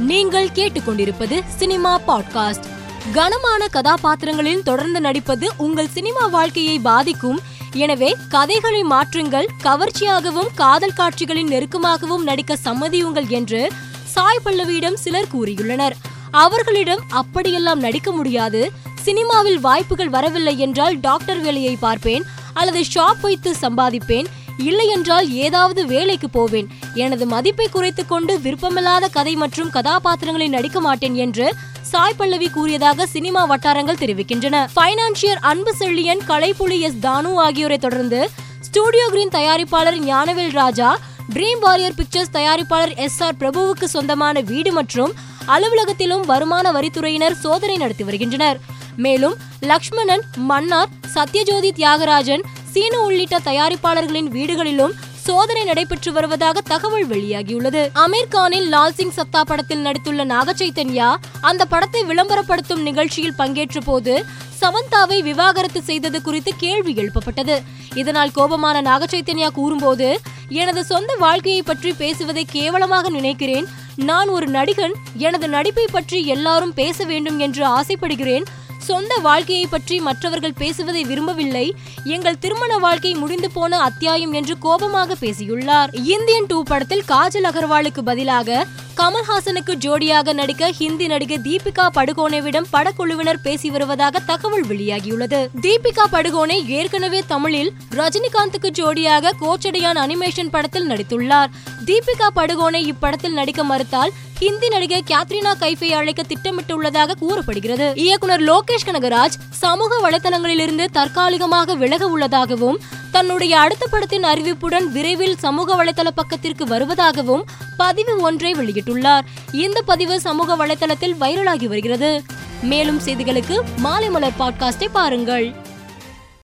நீங்கள் கேட்டுக்கொண்டிருப்பது cinema podcast. கனமான கதாபாத்திரங்களில் தொடர்ந்து நடிப்பது உங்கள் சினிமா வாழ்க்கையை பாதிக்கும். எனவே கதைகளை மாற்றுங்கள் கவர்ச்சியாகவும் காதல் காட்சிகளின் நெருக்கமாகவும் நடிக்க சம்மதியுங்கள் என்று சாய் பல்லவியிடம் சிலர் கூறியுள்ளனர். அவர்களிடம் அப்படியெல்லாம் நடிக்க முடியாது. சினிமாவில் வாய்ப்புகள் வரவில்லை என்றால் டாக்டர் வேலையை பார்ப்பேன் அல்லது ஷாப் வைத்து சம்பாதிப்பேன் இல்லையென்றால் ஏதாவது வேலைக்கு போவேன். எனது மதிப்பை குறைத்து கொண்டு விருப்பமில்லாத கதை மற்றும் கதாபாத்திரங்களில் நடிக்க மாட்டேன் என்று சாய் பல்லவி கூறியதாக சினிமா வட்டாரங்கள் தெரிவிக்கின்றன. பைனான்சியர் அன்பு செல்லியன் கலைப்புலி எஸ் தானு ஆகியோரை தொடர்ந்து ஸ்டூடியோ கிரீன் தயாரிப்பாளர் Gnanavel Raja dream warrior pictures தயாரிப்பாளர் எஸ் ஆர் பிரபுவுக்கு சொந்தமான வீடு மற்றும் அலுவலகத்திலும் வருமான வரித்துறையினர் சோதனை நடத்தி வருகின்றனர். மேலும் லக்ஷ்மணன் மன்னார் சத்யஜோதி தியாகராஜன் சீனு உள்ளிட்ட தயாரிப்பாளர்களின் வீடுகளிலும் சோதனை நடைபெற்று வருவதாக தகவல் வெளியாகியுள்ளது. அமீர் கானின் லால் சிங் சத்தா படத்தில் நடித்துள்ள நாக சைத்தன்யா அந்த படத்தை விளம்பரப்படுத்தும் நிகழ்ச்சியில் பங்கேற்ற போது சமந்தாவை விவாகரத்து செய்தது குறித்து கேள்வி எழுப்பப்பட்டது. இதனால் கோபமான நாக சைத்தன்யா கூறும்போது எனது சொந்த வாழ்க்கையை பற்றி பேசுவதை கேவலமாக நினைக்கிறேன். நான் ஒரு நடிகன். எனது நடிப்பை பற்றி எல்லாரும் பேச வேண்டும் என்று ஆசைப்படுகிறேன். சொந்த வாழ்க்கையை பற்றி மற்றவர்கள் பேசுவதை விரும்பவில்லை. எங்கள் திருமண வாழ்க்கை முடிந்து போன அத்தியாயம் என்று கோபமாக பேசியுள்ளார். இந்தியன் டூ படத்தில் காஜல் அகர்வாலுக்கு பதிலாக கமல்ஹாசனுக்கு ஜோடியாக நடிக்க ஹிந்தி நடிகை தீபிகா படுகோனேவிடம் படக்குழுவினர் பேசி வருவதாக தகவல் வெளியாகியுள்ளது. தீபிகா படுகோனே ஏற்கனவே தமிழில் ரஜினிகாந்துக்கு ஜோடியாக கோச்சடையான் அனிமேஷன் படத்தில் நடித்துள்ளார். தீபிகா படுகோனே இப்படத்தில் நடிக்க மறுத்தால் ஹிந்தி நடிகை கேத்ரினா கைஃபை அழைக்க திட்டமிட்டுள்ளதாக கூறப்படுகிறது. இயக்குனர் லோகேஷ் கனகராஜ் சமூக வலைதளங்களிலிருந்து தற்காலிகமாக விலக உள்ளதாகவும் தன்னுடைய அடுத்த படத்தின் அறிவிப்புடன் விரைவில் சமூக வலைதள பக்கத்திற்கு வருவதாகவும் பதிவு ஒன்றை வெளியிட்டுள்ளார். இந்த பதிவு சமூக வலைதளத்தில் வைரலாகி வருகிறது. மேலும் செய்திகளுக்கு மாலை மலர் பாட்காஸ்டை பாருங்கள்.